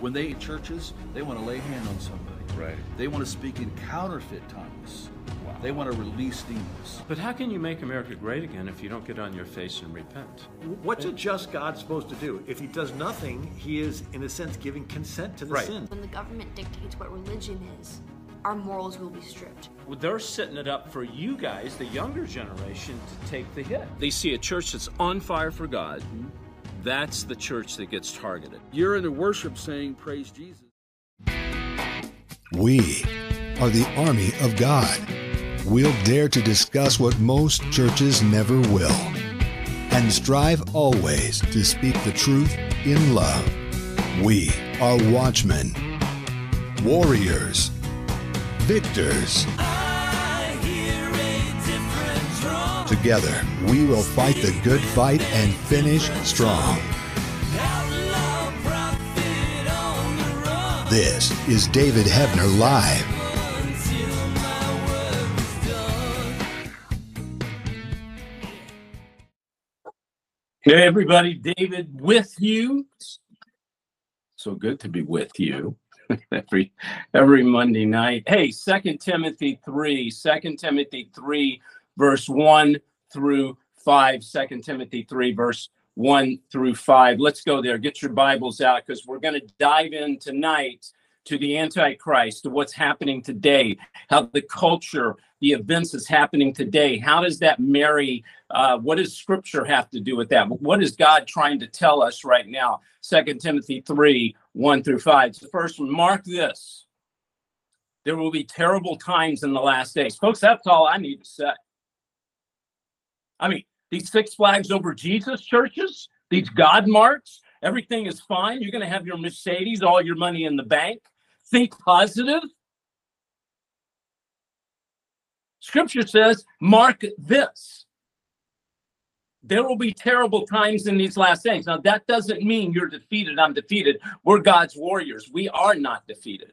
When they eat churches, they want to lay hand on somebody. Right. They want to speak in counterfeit tongues. Wow. They want to release demons. But how can you make America great again if you don't get on your face and repent? What's a just God supposed to do? If he does nothing, he is, in a sense, giving consent to the Right. sin. When the government dictates what religion is, our morals will be stripped. Well, They're setting it up for you guys, the younger generation, to take the hit. They see a church that's on fire for God. Mm-hmm. That's the church that gets targeted. You're in the worship saying, Praise Jesus. We are the army of God. We'll dare to discuss what most churches never will and strive always to speak the truth in love. We are watchmen, warriors, victors. Together, we will fight the good fight and finish strong. This is David Heavener Live. Hey, everybody, David with you. So good to be with you every every Monday night. Hey, Second Timothy 3, 2 Timothy 3, verse 1 through 5. 2 Timothy 3, verse 1 through 5. Let's go there. Get your Bibles out because we're going to dive in tonight to the Antichrist, to what's happening today, how the culture, the events is happening today. How does that marry? Uh, what does Scripture have to do with that? What is God trying to tell us right now? Second Timothy 3 1 through 5. So first mark this. There will be terrible times in the last days. Folks, that's all I need to say. I mean, these Six Flags over Jesus churches, these mm-hmm. God marks, everything is fine. You're going to have your Mercedes, all your money in the bank. Think positive. Scripture says, mark this. There will be terrible times in these last days. Now, that doesn't mean you're defeated. I'm defeated. We're God's warriors. We are not defeated.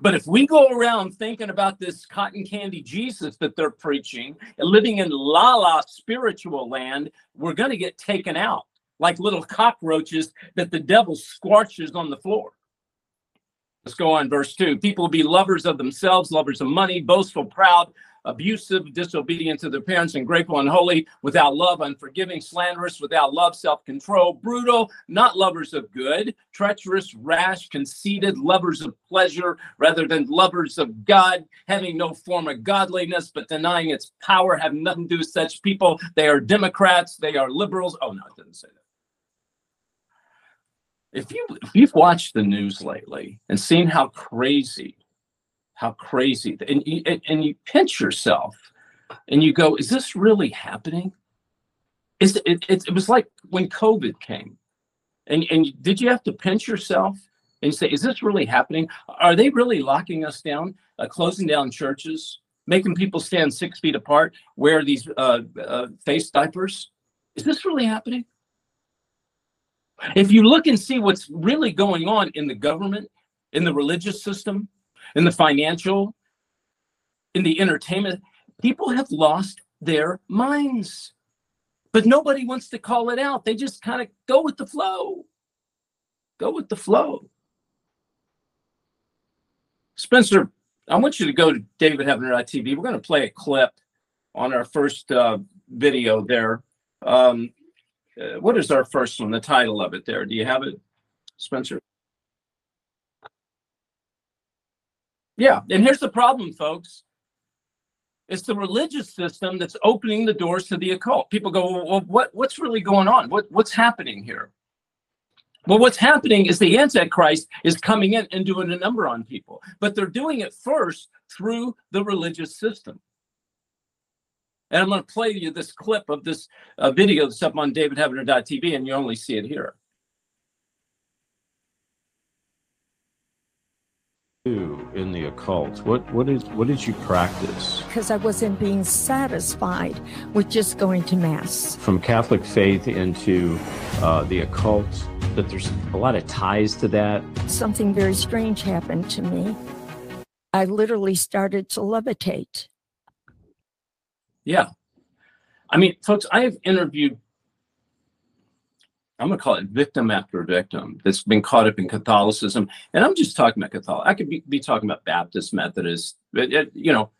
But if we go around thinking about this cotton candy Jesus that they're preaching, and living in la la spiritual land, we're going to get taken out like little cockroaches that the devil squashes on the floor. Let's go on, verse 2. People will be lovers of themselves, lovers of money, boastful, proud, abusive, disobedient to their parents, ungrateful, unholy, without love, unforgiving, slanderous, without love, self control, brutal, not lovers of good, treacherous, rash, conceited, lovers of pleasure rather than lovers of God, having no form of godliness, but denying its power, have nothing to do with such people. They are Democrats, they are liberals. Oh, no, it didn't say that if you if you've watched the news lately and seen how crazy how crazy and you, and, you pinch yourself and you go is this really happening? It, it, it was like when covid came. And and did you have to pinch yourself and say is this really happening? Are they really locking us down uh, closing down churches making people stand six feet apart wear these uh, uh, face diapers? Is this really happening? If you look and see what's really going on in the government, in the religious system, in the financial, in the entertainment, people have lost their minds. But nobody wants to call it out. They just kind of go with the flow. Go with the flow. Spencer, I want you to go to davidheavener.tv. We're going to play a clip on our first uh, video there. Um, uh, what is our first one? The title of it there. Do you have it, Spencer? Yeah, and here's the problem, folks. It's the religious system that's opening the doors to the occult. People go, well, what, what's really going on? What, what's happening here? Well, what's happening is the Antichrist is coming in and doing a number on people, but they're doing it first through the religious system. And I'm going to play you this clip of this uh, video that's up on davidheavener.tv, and you only see it here. Do in the occult? What what is what did you practice because I wasn't being satisfied with just going to mass. from Catholic faith into uh, the occult? That there's a lot of ties to that. Something very strange happened to me. I literally started to levitate. Yeah. I mean, folks, I have interviewed, I'm gonna call it victim after victim that's been caught up in Catholicism. And I'm just talking about Catholic. I could be, be talking about Baptist, Methodist, but it, you know,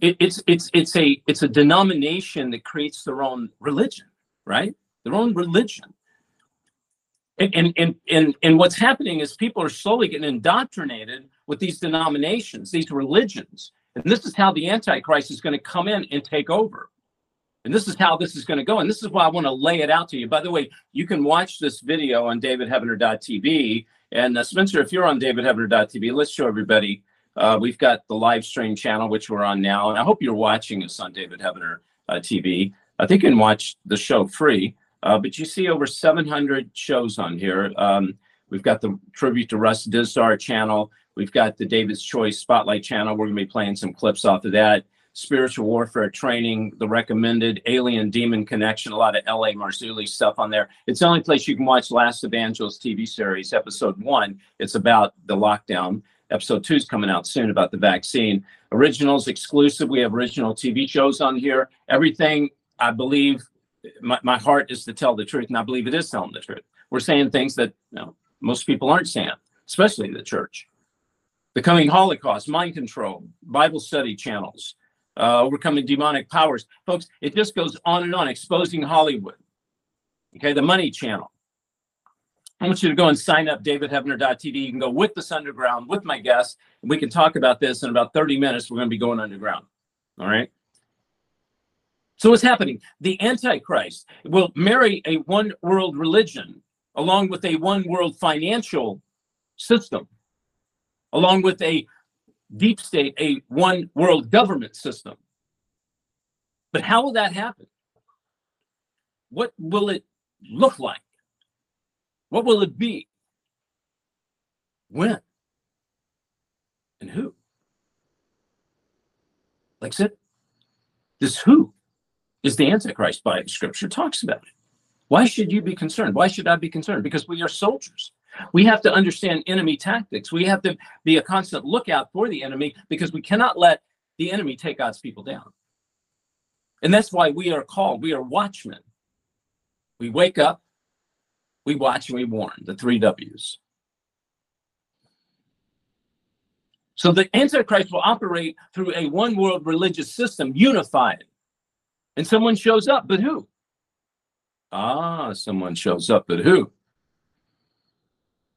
it, it's it's it's a it's a denomination that creates their own religion, right? Their own religion. And and and and, and what's happening is people are slowly getting indoctrinated with these denominations, these religions. And this is how the Antichrist is going to come in and take over. And this is how this is going to go. And this is why I want to lay it out to you. By the way, you can watch this video on davidheavener.tv. And uh, Spencer, if you're on davidheavener.tv, let's show everybody. Uh, we've got the live stream channel, which we're on now. And I hope you're watching us on David Heavener uh. I think you can watch the show free. Uh, but you see over 700 shows on here. Um, we've got the tribute to Russ Dizdar channel. We've got the David's Choice Spotlight channel. We're going to be playing some clips off of that spiritual warfare training, the recommended alien demon connection, a lot of L.A. Marzulli stuff on there. It's the only place you can watch Last Evangelist TV series, episode one. It's about the lockdown. Episode two is coming out soon about the vaccine. Originals exclusive. We have original TV shows on here. Everything I believe, my, my heart is to tell the truth, and I believe it is telling the truth. We're saying things that you know, most people aren't saying, especially the church. The coming Holocaust, mind control, Bible study channels, uh, overcoming demonic powers. Folks, it just goes on and on, exposing Hollywood. Okay, the money channel. I want you to go and sign up davidheavener.tv. You can go with this underground with my guests. And we can talk about this in about 30 minutes. We're going to be going underground. All right. So what's happening? The Antichrist will marry a one world religion along with a one world financial system, along with a deep state a one world government system. But how will that happen? What will it look like? What will it be? When? And who? Like I said, this who is the Antichrist by scripture talks about it. Why should you be concerned? Why should I be concerned? Because we are soldiers. We have to understand enemy tactics. We have to be a constant lookout for the enemy because we cannot let the enemy take God's people down. And that's why we are called, we are watchmen. We wake up, we watch, and we warn the three W's. So the Antichrist will operate through a one world religious system, unified. And someone shows up, but who? Ah, someone shows up, but who?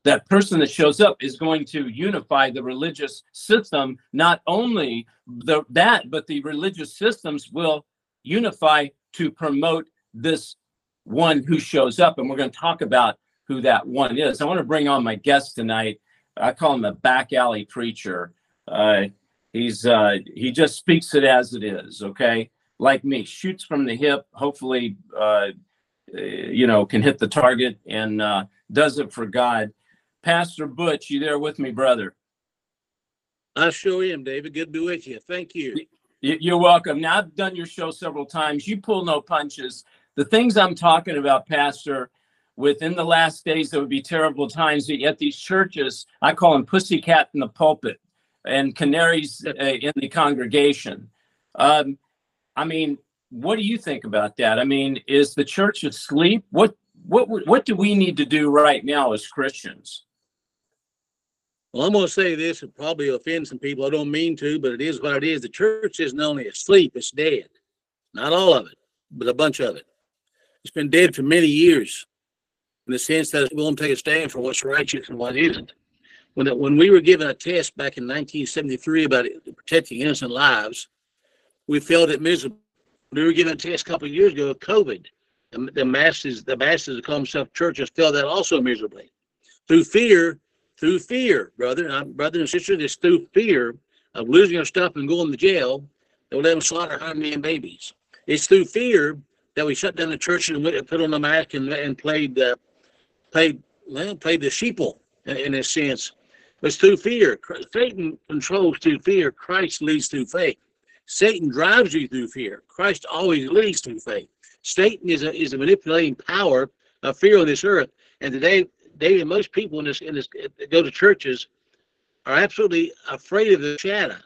That person that shows up is going to unify the religious system not only the, that but the religious systems will unify to promote this one who shows up. And we're going to talk about who that one is. I want to bring on my guest tonight. I call him a back alley preacher. Uh, he's uh, he just speaks it as it is okay? Like me shoots from the hip hopefully uh, you know can hit the target and uh, does it for god Pastor Butch, you there with me, brother? I sure am, David. Good to be with you. Thank you. You're welcome. Now, I've done your show several times. You pull no punches. The things I'm talking about, Pastor, within the last days, there would be terrible times. but Yet these churches, I call them pussycat in the pulpit and canaries uh, in the congregation. Um, I mean, what do you think about that? I mean, is the church asleep? What what what do we need to do right now as Christians? Well, I'm going to say this and probably offend some people. I don't mean to, but it is what it is. The church isn't only asleep, it's dead. Not all of it, but a bunch of it. It's been dead for many years in the sense that it won't take a stand for what's righteous and what isn't. When, it, when we were given a test back in 1973 about protecting innocent lives, we failed it miserably. We were given a test a couple of years ago of COVID. The, the masses, the masses that call themselves churches failed that also miserably. Through fear, through fear, brother, uh, brother and sister, it's through fear of losing our stuff and going to jail that we let them slaughter 100 million babies. It's through fear that we shut down the church and went, put on a mask and, and played, uh, played, well, played the sheeple in, in a sense. It's through fear. Satan controls through fear. Christ leads through faith. Satan drives you through fear. Christ always leads through faith. Satan is a, is a manipulating power of fear on this earth. And today, David, most people in this in this go to churches are absolutely afraid of the shadow.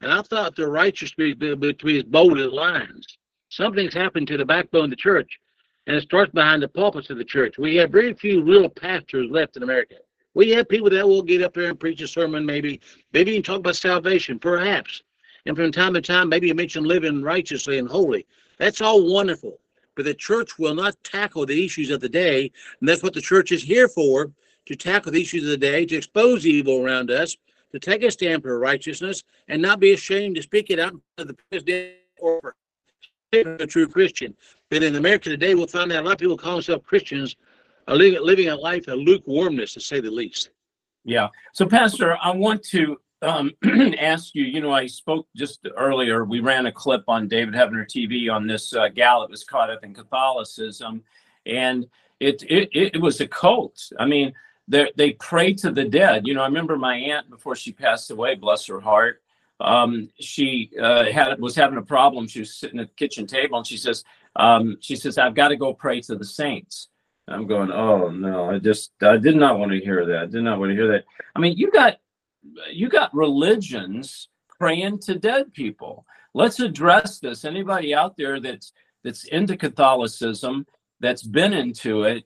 And I thought the righteous be, be, be as bold as lions. Something's happened to the backbone of the church. and it starts behind the pulpits of the church. We have very few real pastors left in America. We have people that will get up there and preach a sermon, maybe, maybe even talk about salvation, perhaps. And from time to time, maybe you mention living righteously and holy. That's all wonderful. But the church will not tackle the issues of the day. And that's what the church is here for to tackle the issues of the day, to expose evil around us, to take a stand for righteousness, and not be ashamed to speak it out to the president or a true Christian. But in America today, we'll find out a lot of people call themselves Christians are living, living a life of lukewarmness, to say the least. Yeah. So, Pastor, I want to um, ask you. You know, I spoke just earlier. We ran a clip on David Heavener TV on this uh, gal that was caught up in Catholicism, and it it it was a cult. I mean, they they pray to the dead. You know, I remember my aunt before she passed away, bless her heart. Um, she uh, had was having a problem. She was sitting at the kitchen table, and she says, um, she says, "I've got to go pray to the saints." I'm going, oh no, I just I did not want to hear that. I did not want to hear that. I mean, you got you got religions praying to dead people. Let's address this. Anybody out there that's that's into Catholicism, that's been into it,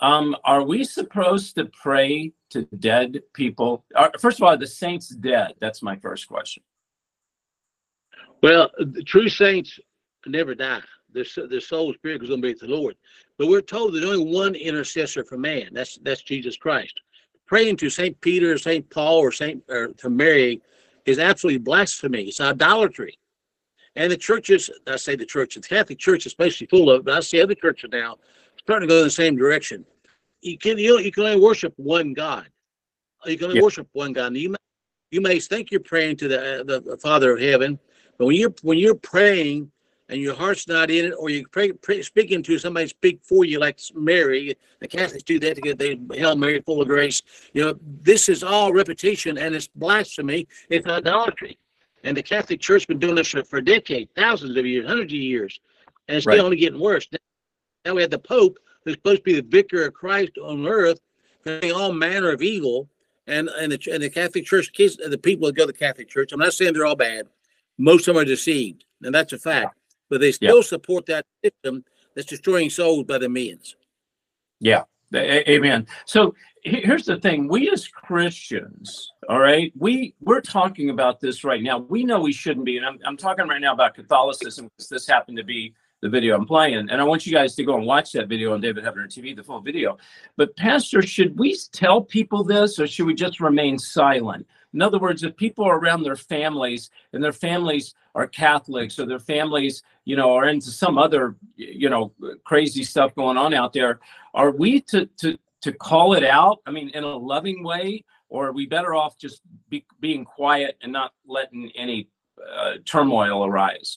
um, are we supposed to pray to dead people? Are, first of all, the saints dead? That's my first question. Well, the true saints never die. Their, their soul spirit goes on to be with the Lord. But we're told there's only one intercessor for man. That's that's Jesus Christ. Praying to Saint Peter, Saint Paul, or Saint or to Mary is absolutely blasphemy. It's idolatry. And the churches, I say the church, the Catholic Church is basically full of, it, but I see other churches now starting to go in the same direction. You can you, you can only worship one God. You can only yeah. worship one God. And you may, you may think you're praying to the, uh, the Father of Heaven, but when you're when you're praying and your heart's not in it, or you're pray, pray, speaking to somebody speak for you, like Mary. The Catholics do that to get the Hail Mary, full of grace. You know, this is all repetition and it's blasphemy. It's idolatry. And the Catholic Church has been doing this for, for decades, thousands of years, hundreds of years, and it's right. still only getting worse. Now we have the Pope, who's supposed to be the vicar of Christ on earth, doing all manner of evil. And and the, and the Catholic Church, kids, the people that go to the Catholic Church, I'm not saying they're all bad. Most of them are deceived, and that's a fact but they still yep. support that system that's destroying souls by the millions. Yeah, amen. So here's the thing: we as Christians, all right, we we're talking about this right now. We know we shouldn't be, and I'm I'm talking right now about Catholicism because this happened to be the video I'm playing, and I want you guys to go and watch that video on David Heavener TV, the full video. But Pastor, should we tell people this, or should we just remain silent? In other words, if people are around their families and their families are Catholics or their families, you know, are into some other, you know, crazy stuff going on out there, are we to to to call it out? I mean, in a loving way, or are we better off just be, being quiet and not letting any uh, turmoil arise?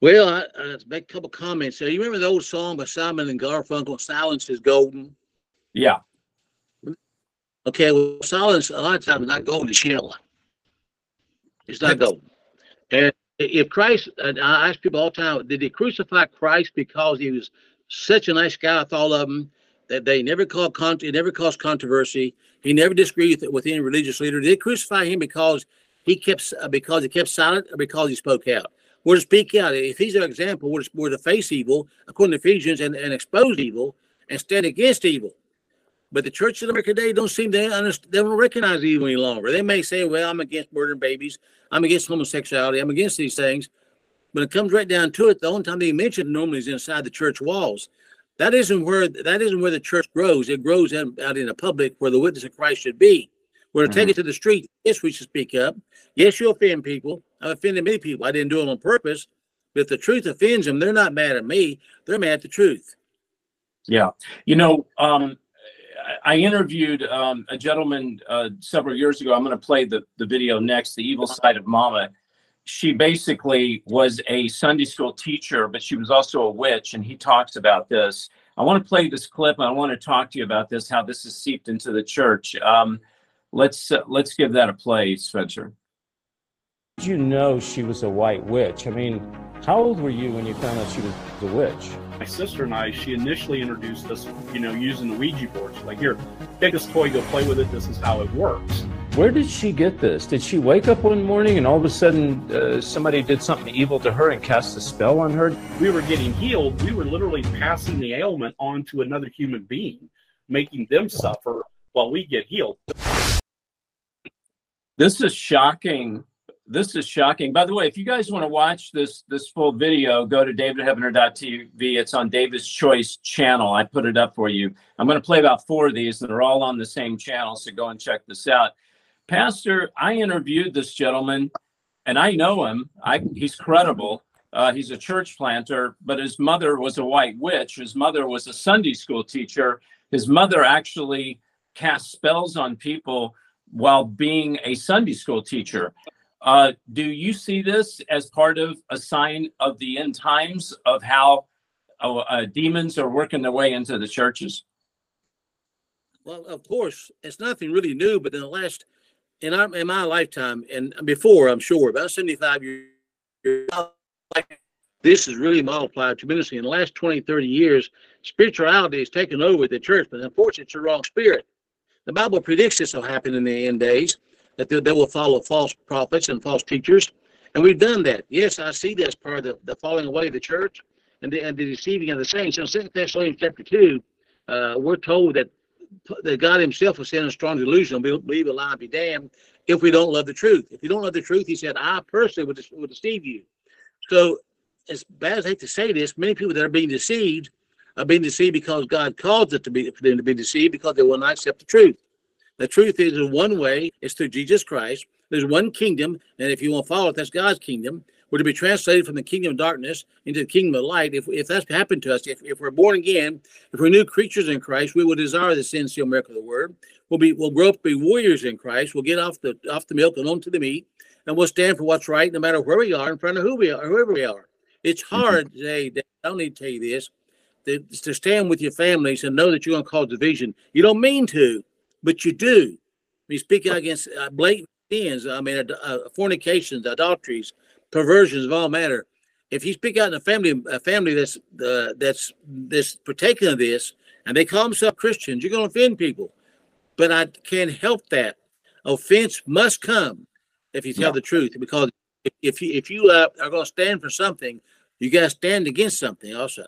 Well, I, I make a couple comments. So you remember the old song by Simon and Garfunkel, "Silence is Golden"? Yeah. Okay, well, silence a lot of times not golden, it's yellow. It's not golden. And if Christ, and I ask people all the time, did they crucify Christ because he was such a nice guy with all of them that they never called con- it never caused controversy. He never disagreed with, with any religious leader. Did they crucify him because he kept uh, because he kept silent or because he spoke out? We're to speak out. If he's an example, we're to, we're to face evil according to Ephesians and, and expose evil and stand against evil. But the church in America today don't seem to understand, they don't recognize evil any longer. They may say, well, I'm against murdering babies. I'm against homosexuality. I'm against these things. But it comes right down to it. The only time they mention it normally is inside the church walls. That isn't where that isn't where the church grows. It grows in, out in the public where the witness of Christ should be. We're to mm-hmm. take it to the street. Yes, we should speak up. Yes, you offend people. I've offended many people. I didn't do it on purpose. But if the truth offends them, they're not mad at me. They're mad at the truth. Yeah. You know, um, I interviewed um, a gentleman uh, several years ago. I'm going to play the, the video next, The Evil Side of Mama. She basically was a Sunday school teacher, but she was also a witch, and he talks about this. I want to play this clip. I want to talk to you about this, how this is seeped into the church. Um, let's uh, let's give that a play, Spencer. You know she was a white witch? I mean, how old were you when you found out she was a witch? My sister and I, she initially introduced us, you know, using the Ouija board. She's like, here, take this toy, go play with it. This is how it works. Where did she get this? Did she wake up one morning and all of a sudden uh, somebody did something evil to her and cast a spell on her? We were getting healed. We were literally passing the ailment on to another human being, making them suffer while we get healed. This is shocking. This is shocking. By the way, if you guys want to watch this this full video, go to davidheavener.tv. It's on David's Choice channel. I put it up for you. I'm going to play about four of these, and they're all on the same channel. So go and check this out. Pastor, I interviewed this gentleman, and I know him. I he's credible. Uh, he's a church planter, but his mother was a white witch. His mother was a Sunday school teacher. His mother actually cast spells on people while being a Sunday school teacher. Uh, do you see this as part of a sign of the end times of how uh, uh, demons are working their way into the churches? Well, of course, it's nothing really new, but in the last, in our, in my lifetime, and before, I'm sure, about 75 years, this has really multiplied tremendously. In the last 20, 30 years, spirituality has taken over the church, but unfortunately, it's the wrong spirit. The Bible predicts this will happen in the end days, that they, will follow false prophets and false teachers. And we've done that. Yes, I see that as part of the, the falling away of the church and the, and the deceiving of the saints. In 2 Thessalonians chapter 2, uh, we're told that, that God himself will send a strong delusion, believe a lie and be damned, if we don't love the truth. If you don't love the truth, he said, I personally would, would deceive you. So, as bad as I hate to say this, many people that are being deceived are being deceived because God caused it to be for them to be deceived because they will not accept the truth. The truth is, in one way, it's through Jesus Christ. There's one kingdom, and if you want to follow it, that's God's kingdom. We're to be translated from the kingdom of darkness into the kingdom of light. If, if that's happened to us, if, if we're born again, if we're new creatures in Christ, we will desire the sin, seal, miracle of the word. We'll be we'll grow up to be warriors in Christ. We'll get off the off the milk and onto the meat, and we'll stand for what's right, no matter where we are, in front of who we are, whoever we are. It's hard mm-hmm. to say. I don't need to tell you this to, to stand with your families and know that you're going to cause division. You don't mean to, but you do. You speak out against uh, blatant sins. I mean, uh, fornications, adulteries, perversions of all matter. If you speak out in a family, a family that's uh, that's that's partaking of this, and they call themselves Christians, you're going to offend people. But I can't help that. Offense must come if you tell yeah. the truth, because if, if you if you uh, are going to stand for something, you got to stand against something also.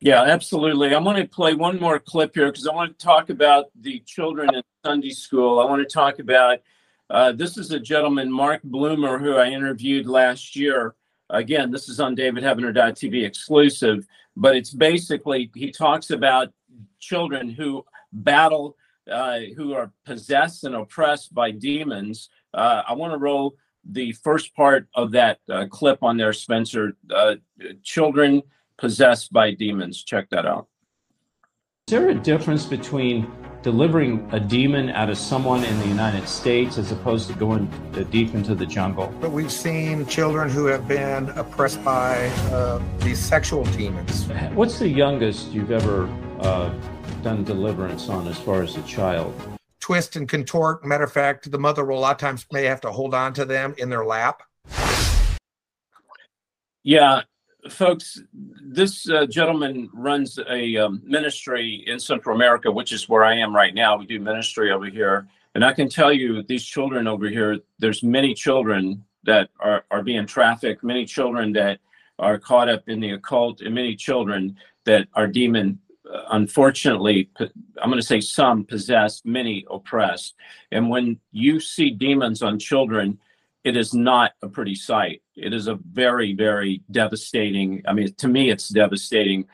Yeah, absolutely. I want to play one more clip here because I want to talk about the children in Sunday school. I want to talk about uh, this is a gentleman, Mark Bloomer, who I interviewed last year. Again, this is on DavidHeavener.tv exclusive, but it's basically he talks about children who battle, uh, who are possessed and oppressed by demons. Uh, I want to roll the first part of that uh, clip on there, Spencer. Uh, children possessed by demons. Check that out. Is there a difference between delivering a demon out of someone in the United States as opposed to going deep into the jungle? But we've seen children who have been oppressed by uh, these sexual demons. What's the youngest you've ever uh, done deliverance on as far as a child? Twist and contort. Matter of fact, the mother will a lot of times may have to hold on to them in their lap. Yeah, folks, this uh, gentleman runs a um, ministry in Central America, which is where I am right now. We do ministry over here. And I can tell you, these children over here, there's many children that are, are being trafficked, many children that are caught up in the occult, and many children that are demon, uh, unfortunately, I'm going to say some possessed, many oppressed. And when you see demons on children, it is not a pretty sight. It is a very, very devastating. I mean, to me, it's devastating.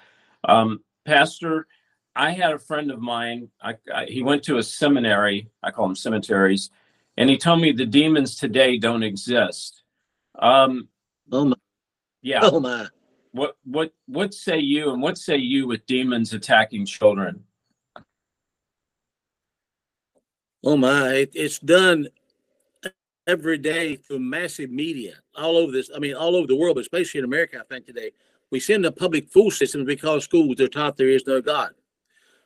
Um, Pastor, I had a friend of mine. I, I, he went to a seminary. I call them cemeteries, and he told me the demons today don't exist. Um, oh my! Yeah. Oh my! What what what say you? And what say you with demons attacking children? Oh my! It, it's done every day through massive media all over this. I mean, all over the world, but especially in America, I think today, we send the public food systems because schools they're taught there is no God.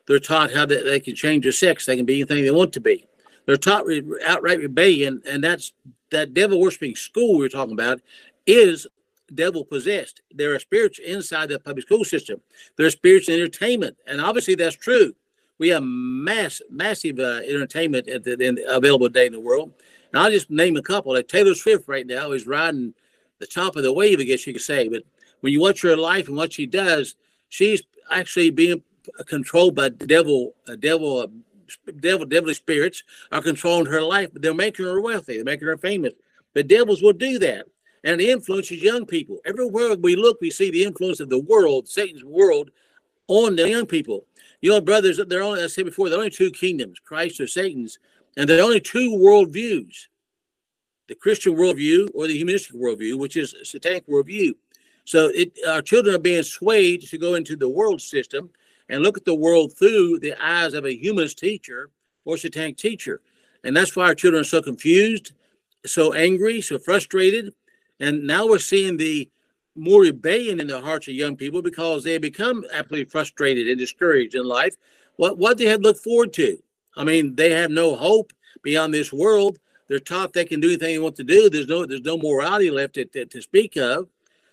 They're taught how they, they can change their sex, they can be anything they want to be. They're taught re- outright rebellion, and that's that devil worshiping school we're talking about is devil possessed. There are spirits inside the public school system. There's spirits in entertainment, and obviously that's true. We have mass, massive uh, entertainment at the, in, available today in the world. And I'll just name a couple. Like Taylor Swift right now is riding the top of the wave, I guess you could say. But when you watch her life and what she does, she's actually being controlled by the devil, a devil, uh, devil, devilish spirits are controlling her life, but they're making her wealthy. They're making her famous. The devils will do that. And it influences young people. Everywhere we look, we see the influence of the world, Satan's world, on the young people. You know, brothers, there are only, I said before, there are only two kingdoms, Christ or Satan's, and there are only two worldviews the Christian worldview or the humanistic worldview, which is a satanic worldview. So it, our children are being swayed to go into the world system and look at the world through the eyes of a humanist teacher or satanic teacher. And that's why our children are so confused, so angry, so frustrated. And now we're seeing the more rebellion in the hearts of young people because they become absolutely frustrated and discouraged in life. What what they had looked forward to. I mean, they have no hope beyond this world. They're taught they can do anything they want to do. There's no there's no morality left to, to, to speak of.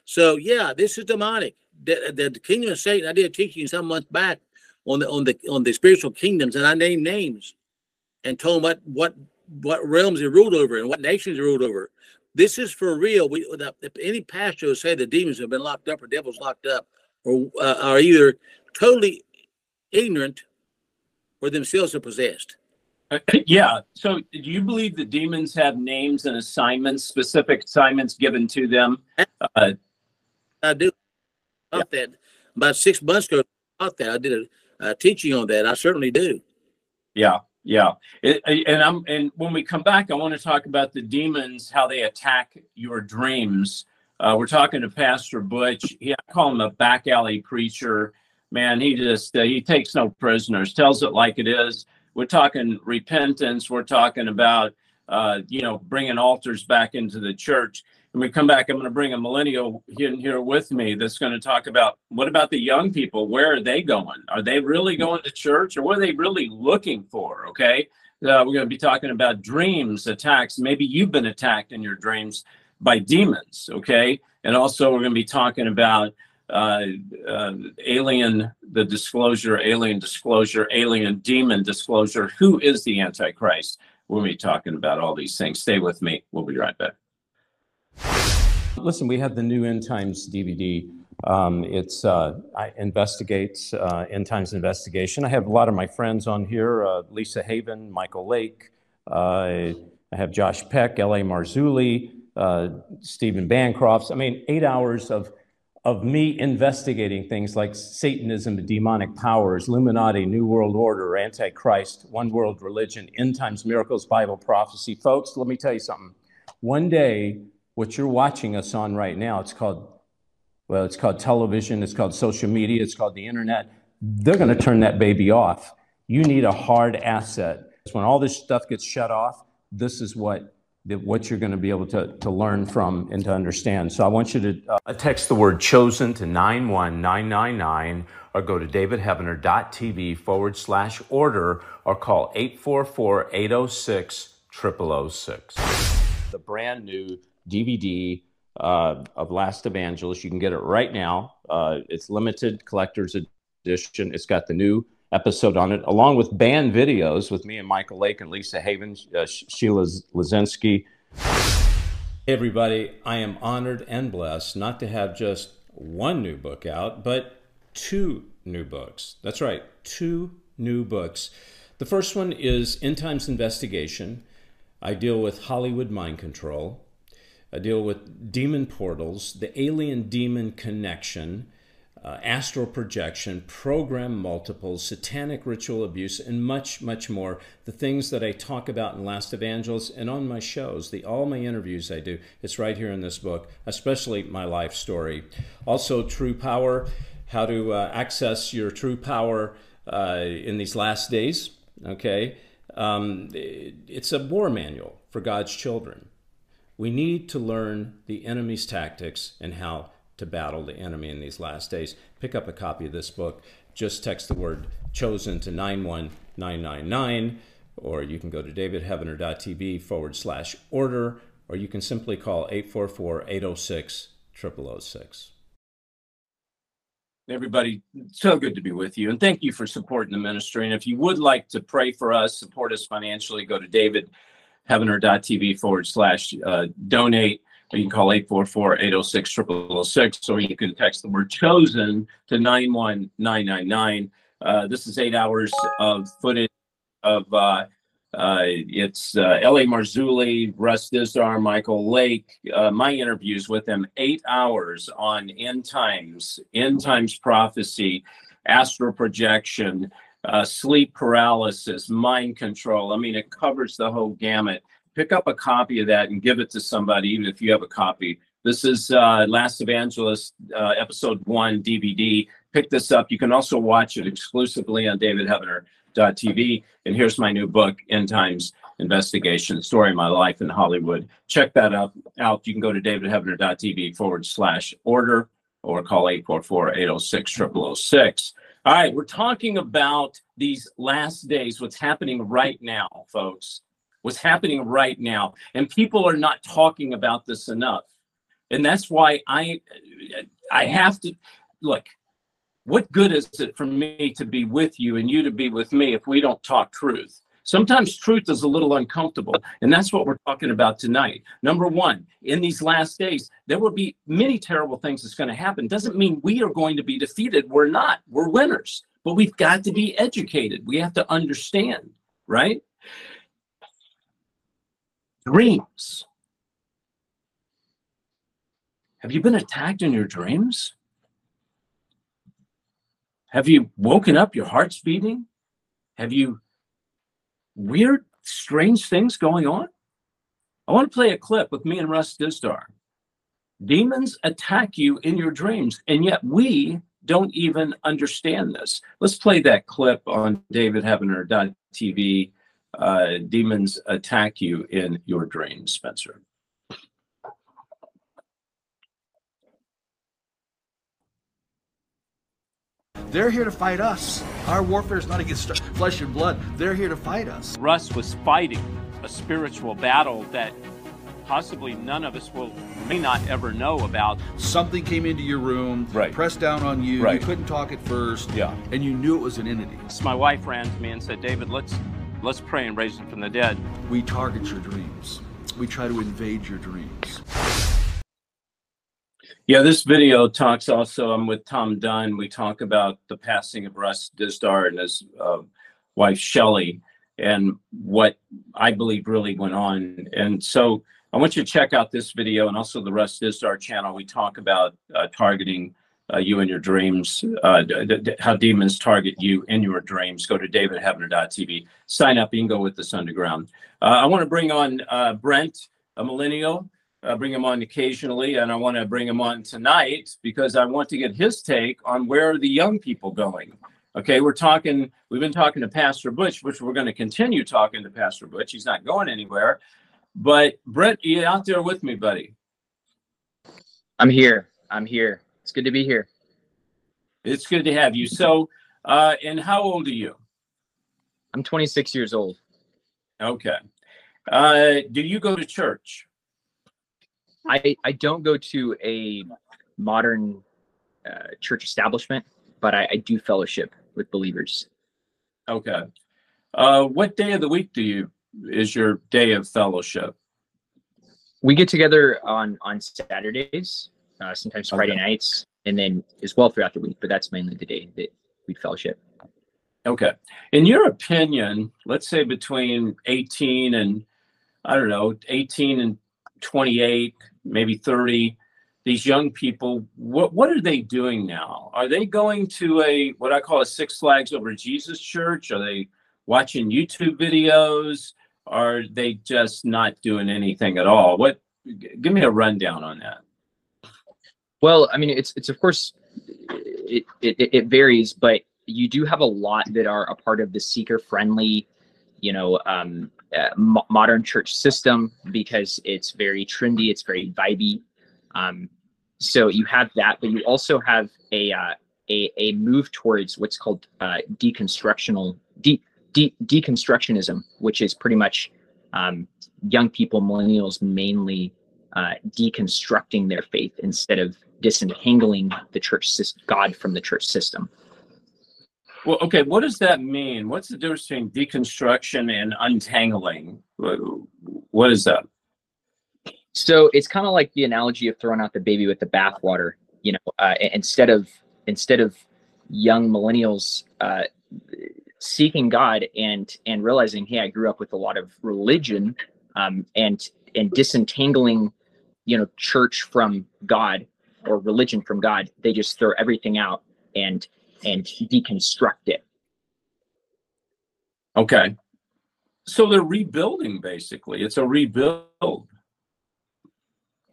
So yeah, this is demonic. The, the, kingdom of Satan. I did a teaching some months back on the on the on the spiritual kingdoms, and I named names and told what what what realms he ruled over and what nations he ruled over. This is for real. We if any pastor will say the demons have been locked up or devils locked up, or uh, are either totally ignorant or themselves are possessed. Uh, yeah. So, do you believe the demons have names and assignments, specific assignments given to them? Uh, I do. About yeah. that about six months ago. About that, I did a, a teaching on that. I certainly do. Yeah. Yeah, it, and I'm and when we come back, I want to talk about the demons, how they attack your dreams. Uh, we're talking to Pastor Butch. He, I call him a back alley preacher. Man, he just uh, he takes no prisoners, tells it like it is. We're talking repentance. We're talking about uh, you know bringing altars back into the church when we come back, I'm going to bring a millennial in here with me that's going to talk about what about the young people? Where are they going? Are they really going to church or what are they really looking for? Okay. Uh, we're going to be talking about dreams, attacks. Maybe you've been attacked in your dreams by demons. Okay. And also, we're going to be talking about uh, uh, alien, the disclosure, alien disclosure, alien demon disclosure. Who is the Antichrist? We'll be talking about all these things. Stay with me. We'll be right back. Listen, we have the new End Times DVD. Um, it's uh, investigates uh, End Times investigation. I have a lot of my friends on here: uh, Lisa Haven, Michael Lake. Uh, I have Josh Peck, L.A. Marzulli, uh, Stephen Bancroft. I mean, eight hours of of me investigating things like Satanism, demonic powers, Illuminati, New World Order, Antichrist, One World Religion, End Times Miracles, Bible prophecy. Folks, let me tell you something. One day what you're watching us on right now, it's called, well, it's called television, it's called social media, it's called the internet. They're going to turn that baby off. You need a hard asset. When all this stuff gets shut off, this is what what you're going to be able to, to learn from and to understand. So I want you to uh, text the word chosen to 91999 or go to davidheavener.tv forward slash order or call 844 806 0006. The brand new DVD uh, of Last Evangelist. You can get it right now. Uh, it's limited collector's edition. It's got the new episode on it, along with band videos with me and Michael Lake and Lisa Haven, uh, Sheila Lazinski. Hey everybody, I am honored and blessed not to have just one new book out, but two new books. That's right, two new books. The first one is End Times Investigation. I deal with Hollywood mind control. I deal with demon portals, the alien demon connection, uh, astral projection, program multiples, satanic ritual abuse, and much, much more. The things that I talk about in Last Evangelist and on my shows, the all my interviews I do, it's right here in this book, especially my life story. Also, True Power, how to uh, access your true power uh, in these last days. Okay, um, it's a war manual for God's children. We need to learn the enemy's tactics and how to battle the enemy in these last days. Pick up a copy of this book. Just text the word chosen to 91999, or you can go to davidheavener.tv forward slash order, or you can simply call 844 806 0006. Everybody, so good to be with you. And thank you for supporting the ministry. And if you would like to pray for us, support us financially, go to davidheavener.tv forward slash uh, donate. You can call 844 806 0006, or you can text the word chosen to 91999. Uh, this is eight hours of footage of uh, uh, it's uh, L.A. Marzulli, Russ Dizdar, Michael Lake. Uh, my interviews with them, eight hours on end times, end times prophecy, astral projection, uh, sleep paralysis, mind control. I mean, it covers the whole gamut. Pick up a copy of that and give it to somebody, even if you have a copy. This is uh, Last Evangelist, uh, episode one DVD. Pick this up. You can also watch it exclusively on David Heavener TV. And here's my new book, End Times Investigation, Story of My Life in Hollywood. Check that out. out. You can go to davidheavener.tv forward slash order or call 844-806-0006. All right, we're talking about these last days, what's happening right now, folks. What's happening right now. And people are not talking about this enough. And that's why I I have to look, what good is it for me to be with you and you to be with me if we don't talk truth? Sometimes truth is a little uncomfortable, and that's what we're talking about tonight. Number one, in these last days, there will be many terrible things that's going to happen. Doesn't mean we are going to be defeated. We're not. We're winners, but we've got to be educated. We have to understand, right? Dreams. Have you been attacked in your dreams? Have you woken up? Your heart's beating? Have you weird, strange things going on? I want to play a clip with me and Russ Dizdar. Demons attack you in your dreams, and yet we don't even understand this. Let's play that clip on davidheavener.tv. Uh, demons attack you in your dreams, Spencer. They're here to fight us. Our warfare is not against flesh and blood. They're here to fight us. Russ was fighting a spiritual battle that possibly none of us will may not ever know about. Something came into your room, right. pressed down on you. Right. You couldn't talk at first. Yeah. And you knew it was an entity. So my wife ran to me and said, David, let's let's pray and raise him from the dead. We target your dreams. We try to invade your dreams. Yeah, this video talks also. I'm with Tom Dunn. We talk about the passing of Russ Dizdar and his uh, wife Shelley, and what I believe really went on. And so I want you to check out this video and also the Russ Dizdar channel. We talk about uh, targeting uh, you and your dreams, uh, d- d- how demons target you in your dreams. Go to davidheavener.tv. Sign up. You can go with this underground. Uh, I want to bring on uh, Brent, a millennial uh, bring him on occasionally, and I want to bring him on tonight because I want to get his take on where are the young people going. Okay, we're talking. We've been talking to Pastor Butch, which we're going to continue talking to Pastor Butch. He's not going anywhere. But Brett, you out there with me, buddy? I'm here. I'm here. It's good to be here. It's good to have you. So, uh, and how old are you? I'm 26 years old. Okay. Uh, do you go to church? I I don't go to a modern uh, church establishment, but I, I do fellowship with believers. Okay. Uh, what day of the week do you is your day of fellowship? We get together on on Saturdays, uh, sometimes Friday Okay. nights, and then as well throughout the week. But that's mainly the day that we fellowship. Okay. In your opinion, let's say between 18 and I don't know, 18 and 28, maybe 30, these young people, what what are they doing now? Are they going to a what I call a Six Flags over Jesus church? Are they watching YouTube videos? Are they just not doing anything at all? What give me a rundown on that. Well, I mean, it's it's of course it it, it varies, but you do have a lot that are a part of the seeker friendly, you know, um, uh, mo- modern church system because it's very trendy, it's very vibey. Um, so you have that, but you also have a uh, a a move towards what's called uh, deconstructional de, de, deconstructionism, which is pretty much um, young people, millennials, mainly uh, deconstructing their faith instead of disentangling the church system, God from the church system. Well, okay, what does that mean? What's the difference between deconstruction and untangling? What, what is that? So it's kind of like the analogy of throwing out the baby with the bathwater. You know, uh, instead of instead of young millennials uh, seeking God and and realizing, hey, I grew up with a lot of religion, um, and and disentangling, you know, church from God or religion from God, they just throw everything out and and deconstruct it. Okay. So they're rebuilding basically. It's a rebuild.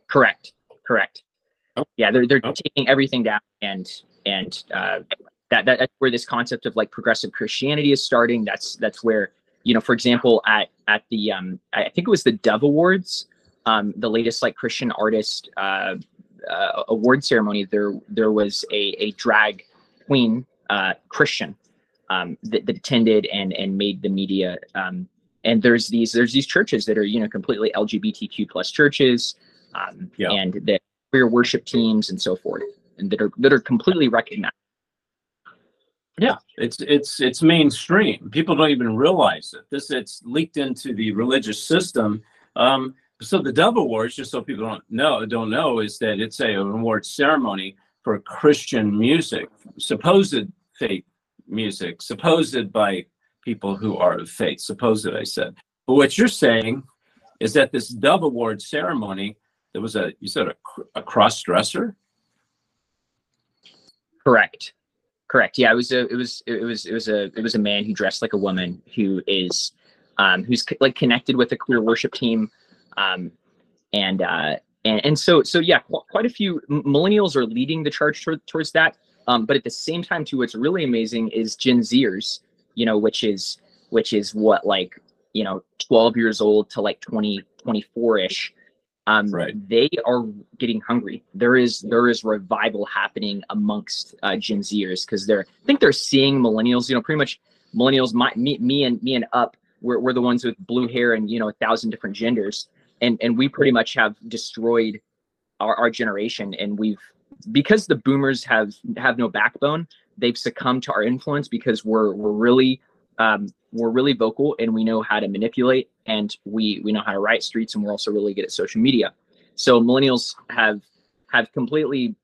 Correct. Correct. Oh. Yeah, they're they're oh. taking everything down and and uh, that, that that's where this concept of like progressive Christianity is starting. That's that's where you know, for example, at at the um, I think it was the Dove Awards, um, the latest like Christian artist uh, uh, award ceremony. There there was a a drag queen uh, Christian um, that, that attended and and made the media. Um, and there's these there's these churches that are you know completely LGBTQ plus churches, um, yeah. and that queer worship teams and so forth, and that are that are completely recognized. Yeah, it's it's it's mainstream. People don't even realize it. This it's leaked into the religious system. Um, so the Dove Awards, just so people don't know, don't know, is that it's a award ceremony for Christian music, supposed faith music, supposed by people who are of faith, supposed, I said. But what you're saying is that this Dove Award ceremony, there was a, you said a, a cross dresser? Correct. Correct. Yeah, it was a, it was, it was, it was a, it was a man who dressed like a woman who is, um, who's like connected with a queer worship team, um, and uh, and and so so yeah, quite a few millennials are leading the charge towards that. Um, but at the same time, too, what's really amazing is Gen Zers, you know, which is which is what like you know 12 years old to like 20 24 ish um right. they are getting hungry there is there is revival happening amongst uh, gen zers because they're i think they're seeing millennials you know pretty much millennials my me, me and me and up we're, we're the ones with blue hair and you know a thousand different genders and and we pretty much have destroyed our, our generation. And we've because the boomers have have no backbone they've succumbed to our influence because we're we're really um, we're really vocal and we know how to manipulate and we we know how to write streets and we're also really good at social media. So millennials have have completely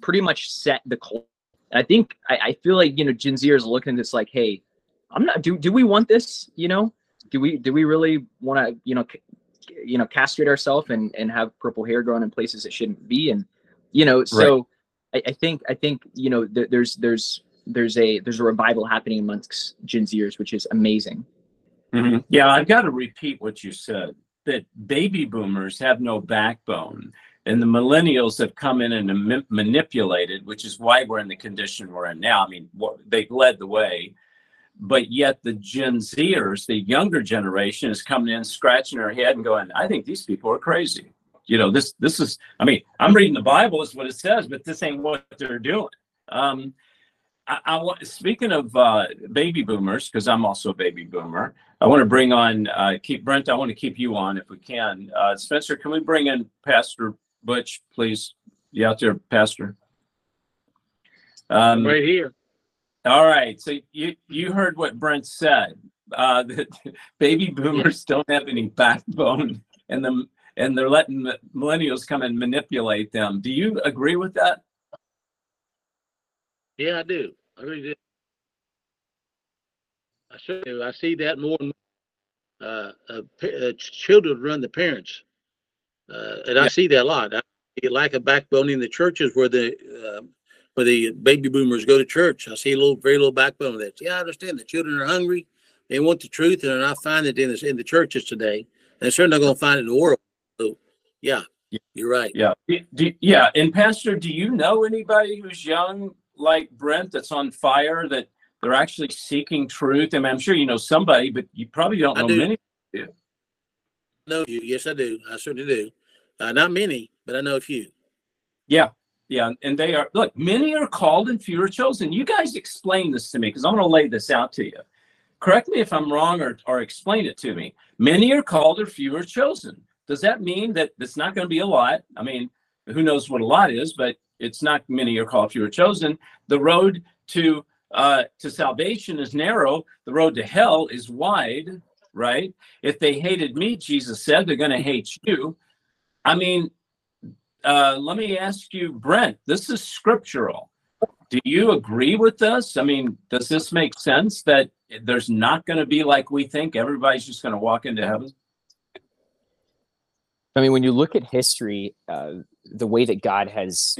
pretty much set the culture i think I, I feel like you know gen zers looking at this like hey i'm not do, do we want this? You know do we do we really want to you know you know castrate ourselves and and have purple hair growing in places it shouldn't be and you know so right. I, I, think i think you know th- there's there's there's a there's a revival happening amongst gen zers which is amazing mm-hmm. yeah i've got to repeat what you said that baby boomers have no backbone and the millennials have come in and ma- manipulated which is why we're in the condition we're in now i mean they've led the way but yet the Gen Zers, the younger generation, is coming in, scratching their head and going, "I think these people are crazy." You know, this this is. I mean, I'm reading the Bible, is what it says, but this ain't what they're doing. Um, I, I. Speaking of uh, baby boomers, because I'm also a baby boomer, I want to bring on uh, keep Brent. I want to keep you on if we can. Uh, Spencer, can we bring in Pastor Butch, please? You out there, Pastor? Um, right here. All right. So you you heard what Brent said. Uh, that baby boomers don't have any backbone, and the and they're letting millennials come and manipulate them. Do you agree with that? Yeah, I do. I really do. I sure do. I see that more and more. Uh, uh, uh, children run the parents, uh, and yeah. I see that a lot. I see lack of backbone in the churches where the uh, where the baby boomers go to church. I see a little, very little backbone of that. Yeah, I understand the children are hungry. They want the truth, and I find it in the, in the churches today. And they're certainly not going to find it in the world. So, yeah, you're right. Yeah. Do, yeah. And Pastor, do you know anybody who's young like Brent that's on fire that they're actually seeking truth? I mean, I'm sure you know somebody, but you probably don't know do. many. No, you. Yes, I do. I certainly do. Uh, not many, but I know a few. Yeah. Yeah, and they are look, many are called and few are chosen. You guys explain this to me because I'm going to lay this out to you. Correct me if I'm wrong or, or explain it to me. Many are called or few are chosen. Does that mean that it's not going to be a lot? I mean, who knows what a lot is, but it's not many are called, few are chosen. The road to uh, to salvation is narrow. The road to hell is wide, right? If they hated me, Jesus said, they're going to hate you. I mean, uh, let me ask you, Brent, this is scriptural. Do you agree with this? I mean, does this make sense that there's not going to be like we think everybody's just going to walk into heaven? I mean, when you look at history, uh, the way that God has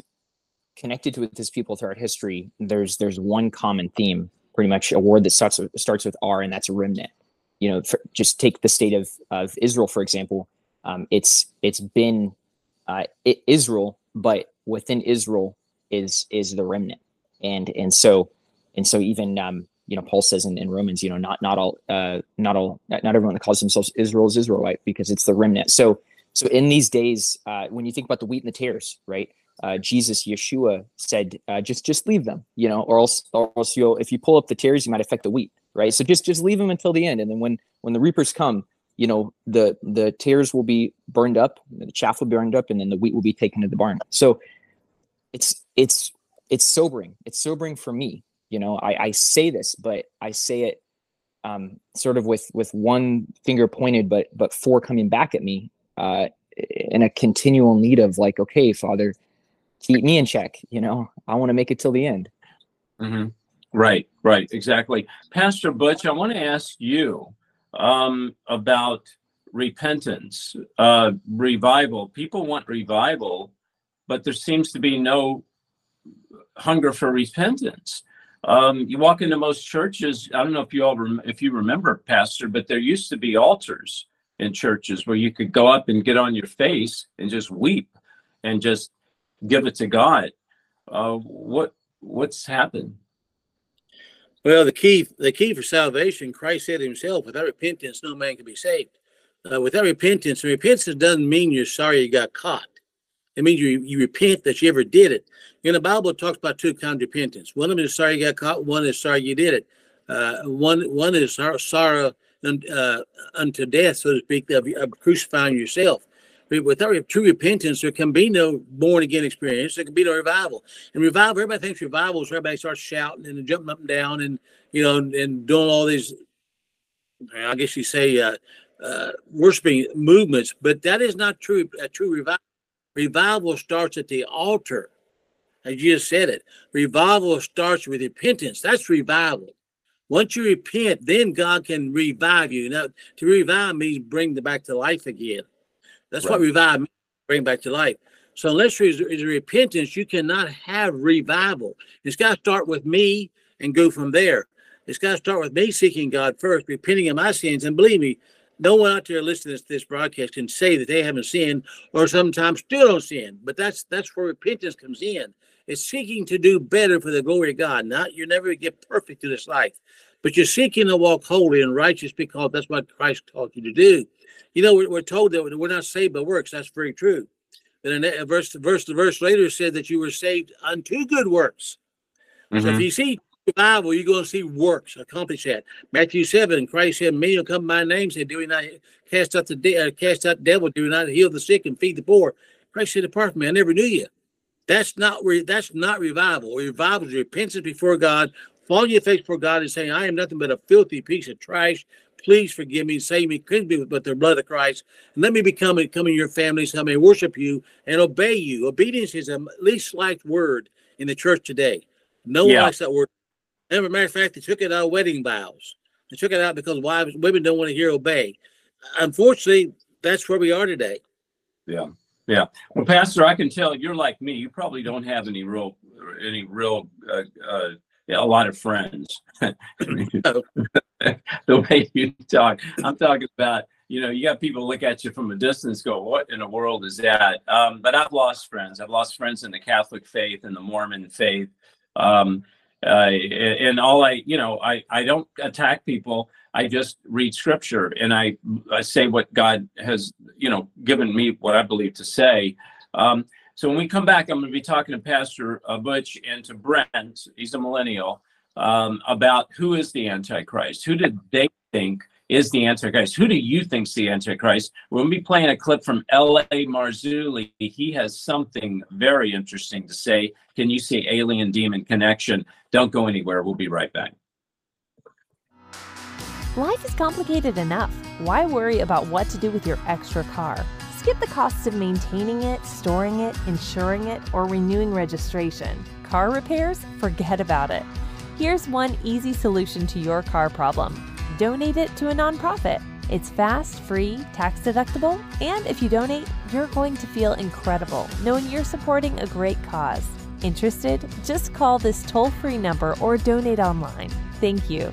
connected with his people throughout history, there's there's one common theme, pretty much a word that starts with, starts with R, and that's remnant. You know, for, just take the state of of Israel for example. Um, it's it's been uh, Israel, but within Israel is is the remnant, and and so and so even um, you know Paul says in, in Romans, you know, not not all uh, not all not everyone that calls themselves Israel is Israelite because it's the remnant. So so in these days, uh, when you think about the wheat and the tares, right? Uh, Jesus, Yeshua said, uh, just just leave them, you know, or else, or else you'll if you pull up the tares, you might affect the wheat, right? So just just leave them until the end, and then when when the reapers come, you know, the the tares will be burned up, the chaff will be burned up, and then the wheat will be taken to the barn. So it's it's it's sobering. It's sobering for me. You know, I, I say this, but I say it um, sort of with with one finger pointed, but but four coming back at me uh, in a continual need of like, okay, Father, keep me in check. You know, I want to make it till the end. Mm-hmm. Right, right, exactly. Pastor Butch, I want to ask you um, about repentance, uh, revival. People want revival, but there seems to be no hunger for repentance. Um, you walk into most churches. I don't know if you all rem- if you remember, Pastor, but there used to be altars in churches where you could go up and get on your face and just weep and just give it to God. Uh, what what's happened? Well, the key the key for salvation, Christ said himself, without repentance, no man can be saved. Uh, without repentance, and repentance doesn't mean you're sorry you got caught. It means you, you repent that you ever did it. In the Bible, it talks about two kinds of repentance. One of them is sorry you got caught. One is sorry you did it. Uh, one one is sorrow, sorrow uh, unto death, so to speak, of, of crucifying yourself. Without true repentance, there can be no born again experience. There can be no revival. And revival, everybody thinks revival is everybody starts shouting and jumping up and down and you know and doing all these. I guess you say uh, uh, worshiping movements, but that is not true. A true revival. Revival starts at the altar, as you just said it. Revival starts with repentance. That's revival. Once you repent, then God can revive you. Now, to revive means bring the back to life again. That's right. what revive means, bring back to life. So unless there is, repentance, you cannot have revival. It's got to start with me and go from there. It's got to start with me seeking God first, repenting of my sins. And believe me, no one out there listening to this broadcast can say that they haven't sinned or sometimes still don't sin. But that's that's where repentance comes in. It's seeking to do better for the glory of God. Not you never get perfect in this life, but you're seeking to walk holy and righteous because that's what Christ taught you to do. You know, we're, we're told that we're not saved by works. That's very true. Then a verse, verse, the verse later said that you were saved unto good works. Mm-hmm. So if mm-hmm. you see revival, you're going to see works accomplish that. Matthew 7, Christ said, Many will come by name, said, Do we not cast out the de- uh, cast out the devil, do we not heal the sick and feed the poor? Christ said, Depart from me, I never knew you. That's not re- that's not revival. Revival is repentance before God, falling your face before God and saying, I am nothing but a filthy piece of trash. Please forgive me, save me, cleanse me with the blood of Christ, and let me become come in your family so I may worship you and obey you. Obedience is a least liked word in the church today. No yeah. one likes that word. As a matter of fact, they took it out of wedding vows. They took it out because wives, women don't want to hear obey. Unfortunately, that's where we are today. Yeah. Yeah. Well, Pastor, I can tell you're like me. You probably don't have any real, any real, uh, uh, yeah, a lot of friends. the way you talk, I'm talking about. You know, you got people look at you from a distance, go, "What in the world is that?" Um, but I've lost friends. I've lost friends in the Catholic faith and the Mormon faith. Um, uh, and all I, you know, I I don't attack people. I just read scripture and I, I say what God has, you know, given me what I believe to say. Um, so when we come back, I'm going to be talking to Pastor uh, Butch and to Brent, he's a millennial, um, about who is the Antichrist. Who did they think is the Antichrist? Who do you think's the Antichrist? We're going to be playing a clip from L.A. Marzulli. He has something very interesting to say. Can you see alien demon connection? Don't go anywhere. We'll be right back. Life is complicated enough. Why worry about what to do with your extra car? Skip the costs of maintaining it, storing it, insuring it, or renewing registration. Car repairs? Forget about it. Here's one easy solution to your car problem donate it to a nonprofit. It's fast, free, tax deductible, and if you donate, you're going to feel incredible knowing you're supporting a great cause. Interested? Just call this toll free number or donate online. Thank you.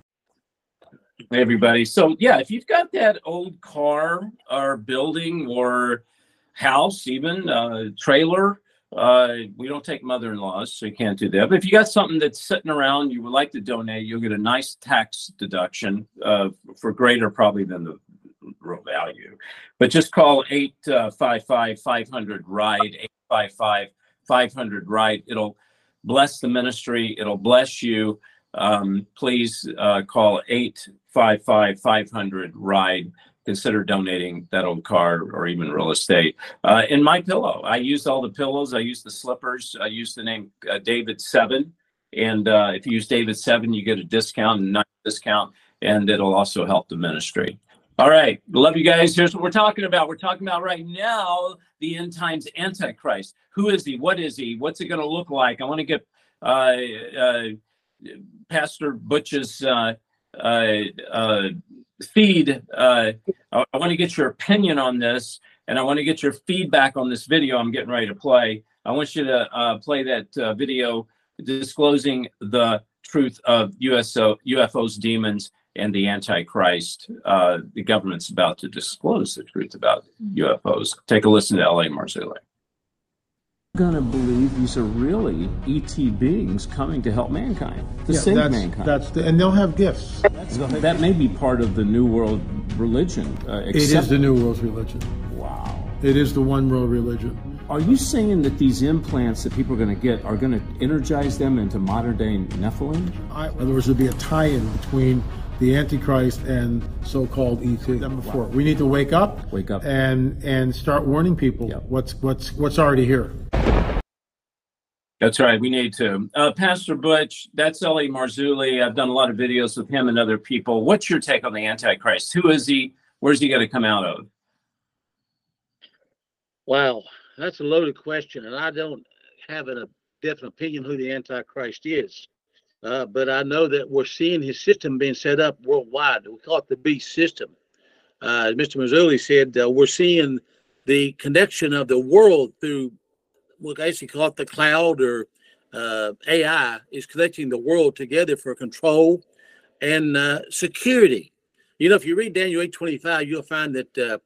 Hey, everybody. So, yeah, if you've got that old car or building or house, even uh, trailer, uh, we don't take mother-in-laws, so you can't do that. But if you got something that's sitting around, you would like to donate, you'll get a nice tax deduction uh, for greater probably than the real value. But just call 855-500 ride 855-500 ride. It'll bless the ministry. It'll bless you. Um, please uh, call 855-500 ride consider donating that old car or even real estate. Uh, in my pillow, I use all the pillows. I use the slippers. I use the name uh, David Seven, and uh, if you use David Seven, you get a discount, a nice discount, and it'll also help the ministry. All right, love you guys. Here's what we're talking about. We're talking about right now the end times Antichrist. Who is he? What is he? What's it going to look like? I want to get uh, uh, Pastor Butch's uh, uh, uh, feed. Uh, I, I want to get your opinion on this, and I want to get your feedback on this video I'm getting ready to play. I want you to uh, play that video disclosing the truth of USO, UFOs, demons, and the Antichrist. The government's about to disclose the truth about UFOs. Take a listen to L.A. Marzulli. Going to believe these are really ET beings coming to help mankind, to Yeah, save that's- mankind. That's the, and they'll have gifts. that may be part of the New World religion. Uh, It is the new world's religion. Wow. It is the one world religion. Are you saying that these implants that people are going to get are going to energize them into modern day Nephilim? I, in other words, there'll be a tie-in between the Antichrist and so-called ET. Than before, we need to wake up, wake up, and and start warning people what's what's what's already here. That's right. We need to. Uh, Pastor Butch, that's L.A. Marzulli. I've done a lot of videos with him and other people. What's your take on the Antichrist? Who is he? Where's he going to come out of? Wow, that's a loaded question, and I don't have a definite opinion who the Antichrist is. Uh, but I know that we're seeing his system being set up worldwide. We call it the beast system. Uh, Mr. Marzulli said uh, we're seeing the connection of the world through, basically call it the cloud or uh, AI, is connecting the world together for control and uh, security. You know, if you read Daniel 8:25, you'll find that uh,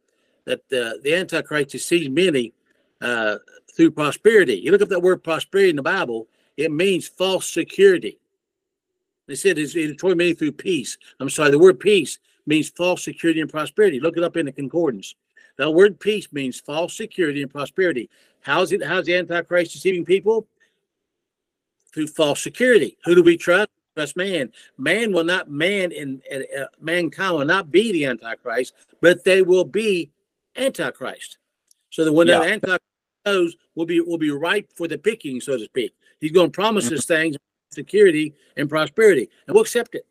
that uh, the Antichrist deceives many uh, through prosperity. You look up that word prosperity in the Bible, it means false security. They said it destroyed many through peace. I'm sorry, the word peace means false security and prosperity. Look it up in the concordance. The word peace means false security and prosperity. How's it? How's the Antichrist deceiving people? Through false security. Who do we trust? Trust man. Man will not man in uh, mankind will not be the Antichrist, but they will be Antichrist. So that when Yeah. that Antichrist goes, will be will be ripe for the picking, so to speak. He's going to promise us things, security and prosperity, and we'll accept it.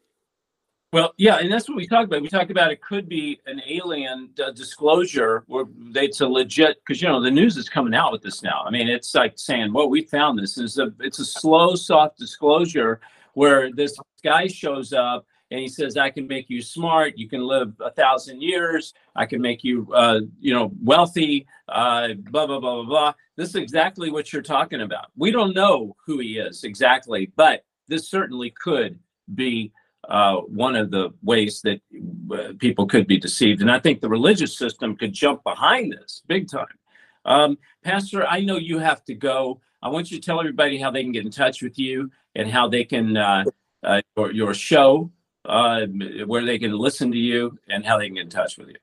Well, yeah, and that's what we talked about. We talked about it could be an alien uh, disclosure where they, it's a legit because you know the news is coming out with this now. I mean, it's like saying, "Well, we found this." It's a it's a slow, soft disclosure where this guy shows up and he says, "I can make you smart. You can live a thousand years. I can make you, uh, you know, wealthy." Uh, blah blah blah blah blah. This is exactly what you're talking about. We don't know who he is exactly, but this certainly could be uh, one of the ways that uh, people could be deceived. And I think the religious system could jump behind this big time. Um, Pastor, I know you have to go. I want you to tell everybody how they can get in touch with you and how they can, uh, uh, your, your show, uh, where they can listen to you and how they can get in touch with you.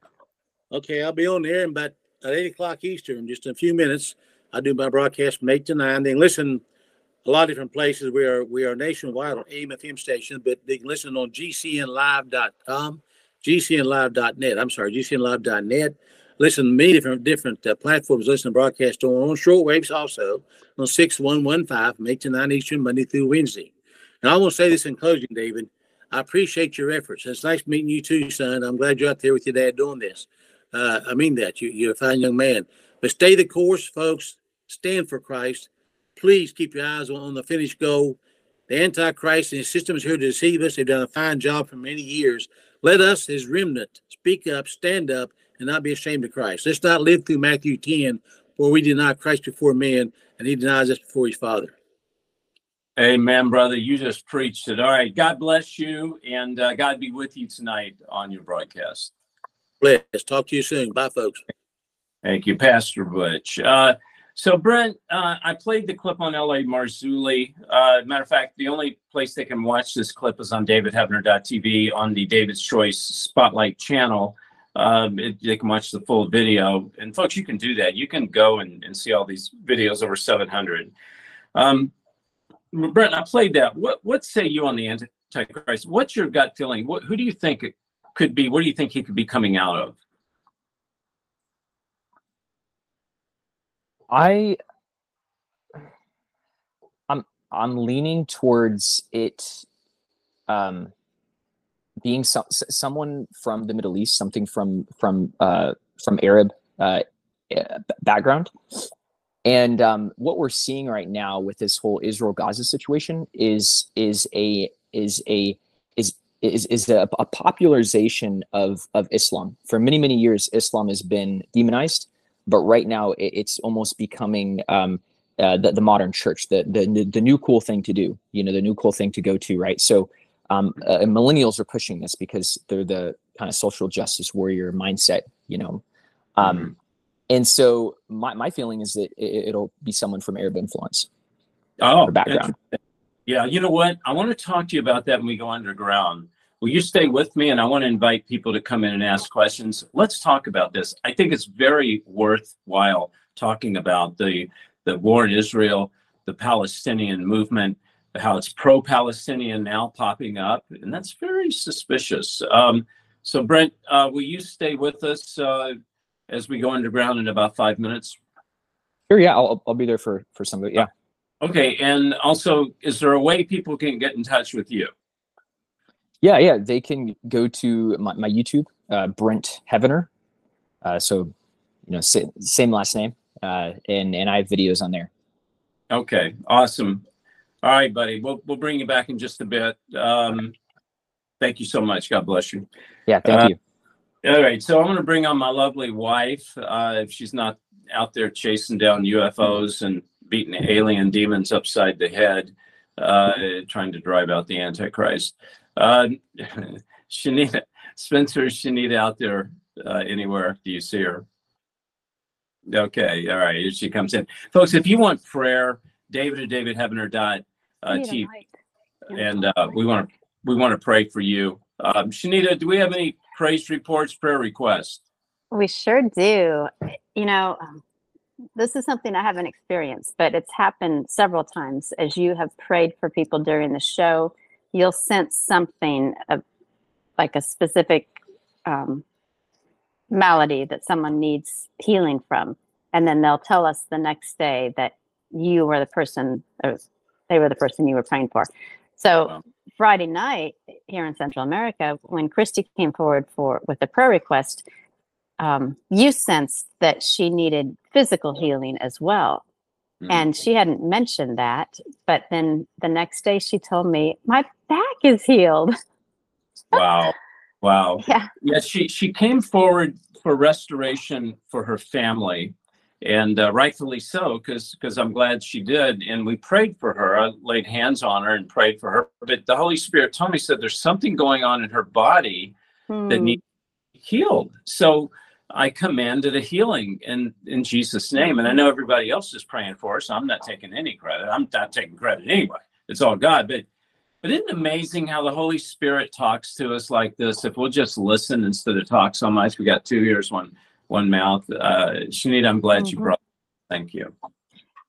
Okay, I'll be on there in about at eight o'clock Eastern, just in a few minutes. I do my broadcast from eight to nine. Then listen a lot of different places. We are we are nationwide on AM FM stations, but they can listen on GCNlive.com, GCNlive.net. I'm sorry, GCNlive.net. Listen to many different different uh, platforms. Listen to broadcast on on shortwaves also on six one one five from eight to nine Eastern Monday through Wednesday. And I want to say this in closing, David. I appreciate your efforts. It's nice meeting you too, son. I'm glad you're out there with your dad doing this. Uh, I mean that. You, you're a fine young man. But stay the course, folks. Stand for Christ please keep your eyes on the finished goal. The Antichrist and his system is here to deceive us. They've done a fine job for many years. Let us, his remnant, speak up, stand up, and not be ashamed of Christ. Let's not live through Matthew 10, where we deny Christ before men and he denies us before his Father. Amen, brother. You just preached it. All right. God bless you, and uh, God be with you tonight on your broadcast. Bless. Talk to you soon. Bye, folks. Thank you, Pastor Butch. Uh, so, Brent, uh, I played the clip on LA Marzulli. Uh, matter of fact, the only place they can watch this clip is on davidheavener.tv on the David's Choice Spotlight channel. Um, it, they can watch the full video. And, folks, you can do that. You can go and, and see all these videos over 700. Um, Brent, I played that. What, what say you on the Antichrist? What's your gut feeling? What, who do you think it could be? What do you think he could be coming out of? I I'm I'm leaning towards it um being some someone from the Middle East, something from from uh from Arab uh eh, background. And um, what we're seeing right now with this whole Israel Gaza situation is is a is a is is is a, a popularization of of Islam. For many many years, Islam has been demonized, but right now it, it's almost becoming um, uh, the, the modern church, the, the the new cool thing to do. You know, the new cool thing to go to, right? So um, uh, millennials are pushing this because they're the kind of social justice warrior mindset. You know, um, mm-hmm. and so my my feeling is that it, will be someone from Arab influence. Oh, background. Yeah, you know what? I want to talk to you about that when we go underground Will you stay with me? And I want to invite people to come in and ask questions. Let's talk about this. I think it's very worthwhile talking about the, the war in Israel, the Palestinian movement, how it's pro Palestinian now popping up. And that's very suspicious. Um, so, Brent, uh, will you stay with us uh, as we go underground in about five minutes? Sure. Yeah, I'll, I'll be there for, for some of it. Yeah. Okay. And also, is there a way people can get in touch with you? Yeah, yeah, they can go to my, my YouTube, uh, Brent Heavener. Uh, so, you know, same, same last name, uh, and and I have videos on there. Okay, awesome. All right, buddy. We'll we'll bring you back in just a bit. Um, thank you so much. God bless you. Yeah, thank uh, you. All right, so I'm going to bring on my lovely wife. Uh, if she's not out there chasing down UFOs and beating alien demons upside the head, uh, trying to drive out the Antichrist. Uh, Shanita, Spencer, Shanita out there uh, anywhere? Do you see her? Okay, all right. Here she comes in, folks. If you want prayer, David at David Heavener dot uh, TV, and uh, we want to we want to pray for you. Um, Shanita, do we have any praise reports, prayer requests? We sure do. You know, um, this is something I haven't experienced, but it's happened several times as you have prayed for people during the show you'll sense something of like a specific um, malady that someone needs healing from and then they'll tell us the next day that you were the person that they were the person you were praying for. So Friday night here in Central America, when Christy came forward for with a prayer request, um, you sensed that she needed physical healing as well. And she hadn't mentioned that, but then the next day she told me my back is healed. Wow. Wow. Yeah. Yeah. She she came forward for restoration for her family, and uh, rightfully so, because because I'm glad she did. And we prayed for her. I laid hands on her and prayed for her. But the Holy Spirit told me said there's something going on in her body that Hmm. needs healed. So I commanded a healing in in Jesus' name. And I know everybody else is praying for her, so I'm not taking any credit. I'm not taking credit anyway. It's all God. But but isn't it amazing how the Holy Spirit talks to us like this? If we'll just listen instead of talk so much, we got two ears, one one mouth. Uh, Shanita, I'm glad you Mhm. brought. Thank you.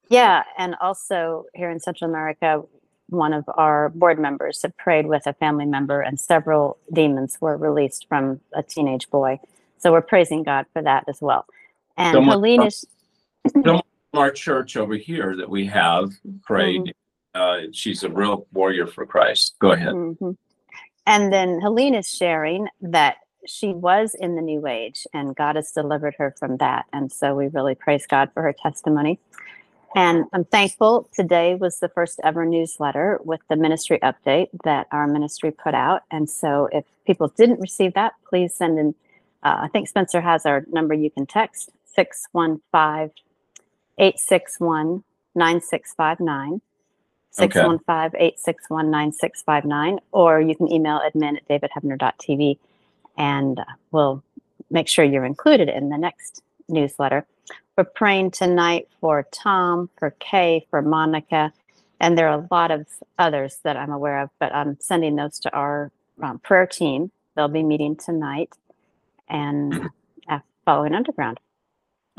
Yeah, and also here in Central America, one of our board members had prayed with a family member, and several demons were released from a teenage boy. So we're praising God for that as well. And Someone- Helene is Someone from our church over here that we have prayed. Mm-hmm. Uh, she's a real warrior for Christ. Go ahead. Mhm. And then Helene is sharing that she was in the New Age and God has delivered her from that. And so we really praise God for her testimony. And I'm thankful today was the first ever newsletter with the ministry update that our ministry put out. And so if people didn't receive that, please send in. Uh, I think Spencer has our number you can text 615 861 9659. 615-861-9659 or you can email admin at davidheavener.tv and uh, we'll make sure you're included in the next newsletter. We're praying tonight for tom for kay for monica and there are a lot of others that i'm aware of but i'm sending those to our um, prayer team. They'll be meeting tonight and uh, following underground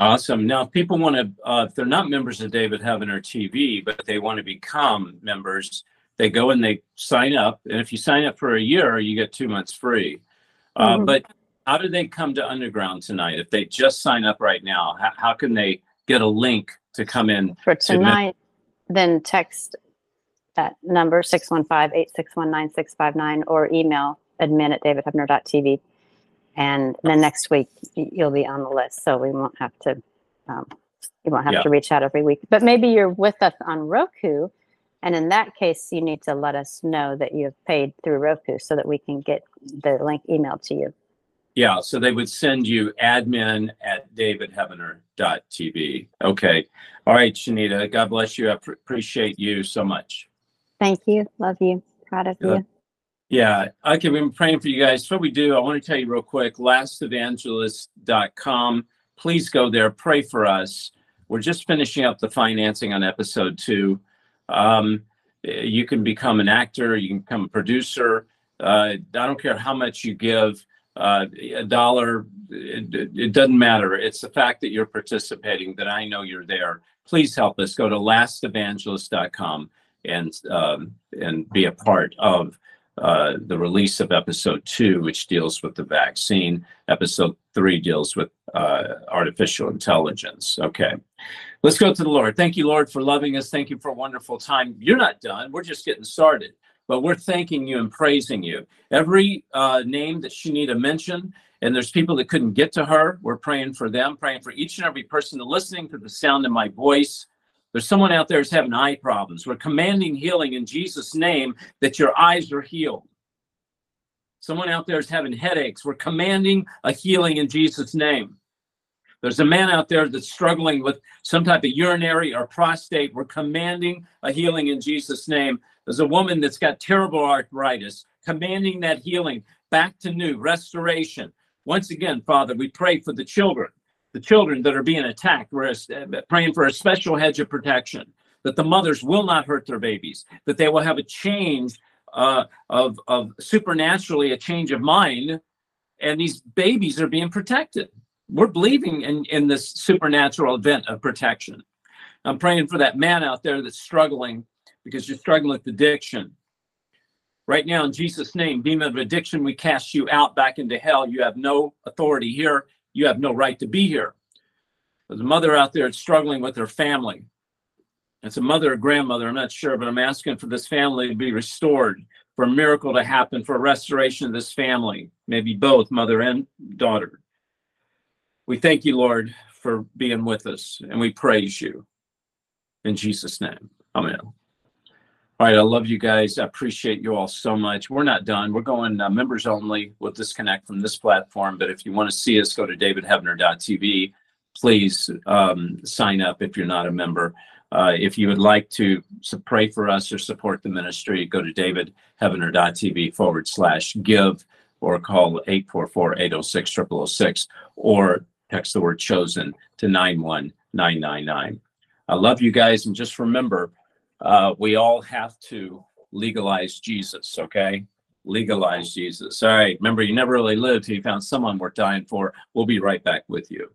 Awesome. Now, if people want to, uh, if they're not members of David Heavener TV, but they want to become members, they go and they sign up. And if you sign up for a year, you get two months free. Uh, Mhm. But how do they come to Underground tonight? If they just sign up right now, how, how can they get a link to come in? for to tonight, then text that number 615-861-9659 or email admin at davidheavener.tv. And then next week you'll be on the list, so we won't have to, um, you won't have Yeah. to reach out every week. But maybe you're with us on Roku, and in that case, you need to let us know that you have paid through Roku so that we can get the link emailed to you. Yeah, so they would send you admin at davidheavener.tv. Okay. All right, Shanita, God bless you. I pr- appreciate you so much. Thank you. Love you. Proud of Yeah. you. Yeah. Okay. We've been praying for you guys. What we do, I want to tell you real quick lastevangelist.com. Please go there. Pray for us. We're just finishing up the financing on episode two. Um, you can become an actor, you can become a producer. Uh, I don't care how much you give, uh, a dollar, it- it doesn't matter. It's the fact that you're participating that I know you're there. Please help us. Go to lastevangelist.com and um, and be a part of uh, the release of episode two, which deals with the vaccine. Episode three deals with uh, artificial intelligence. Okay. Let's go to the Lord. Thank you, Lord, for loving us. Thank you for a wonderful time. You're not done. We're just getting started, but we're thanking you and praising you. Every uh, name that Shanita mentioned, and there's people that couldn't get to her, we're praying for them, praying for each and every person listening to the sound of my voice. There's someone out there who's having eye problems. We're commanding healing in Jesus' name that your eyes are healed. Someone out there is having headaches. We're commanding a healing in Jesus' name. There's a man out there that's struggling with some type of urinary or prostate. We're commanding a healing in Jesus' name. There's a woman that's got terrible arthritis, commanding that healing back to new, restoration. Once again, Father, we pray for the children, the children that are being attacked. We're uh, praying for a special hedge of protection, that the mothers will not hurt their babies, that they will have a change uh, of, of supernaturally a change of mind, and these babies are being protected. We're believing in, in this supernatural event of protection. I'm praying for that man out there that's struggling because you're struggling with addiction. Right now, in Jesus' name, demon of addiction, we cast you out back into hell. You have no authority here. You have no right to be here. There's a mother out there struggling with her family. It's a mother or grandmother, I'm not sure, but I'm asking for this family to be restored, for a miracle to happen, for a restoration of this family, maybe both mother and daughter. We thank you, Lord, for being with us, and we praise you. In Jesus' name, amen. All right, I love you guys. I appreciate you all so much. We're not done. We're going uh, members only. We'll disconnect from this platform, but if you want to see us, go to davidheavener.tv. Please um, sign up if you're not a member. Uh, if you would like to pray for us or support the ministry, go to davidheavener.tv forward slash give or call 844-806-0006 or text the word chosen to 91999. I love you guys. And just remember, uh, we all have to legalize Jesus, okay? Legalize Jesus. All right. Remember, you never really lived till you found someone worth dying for. We'll be right back with you.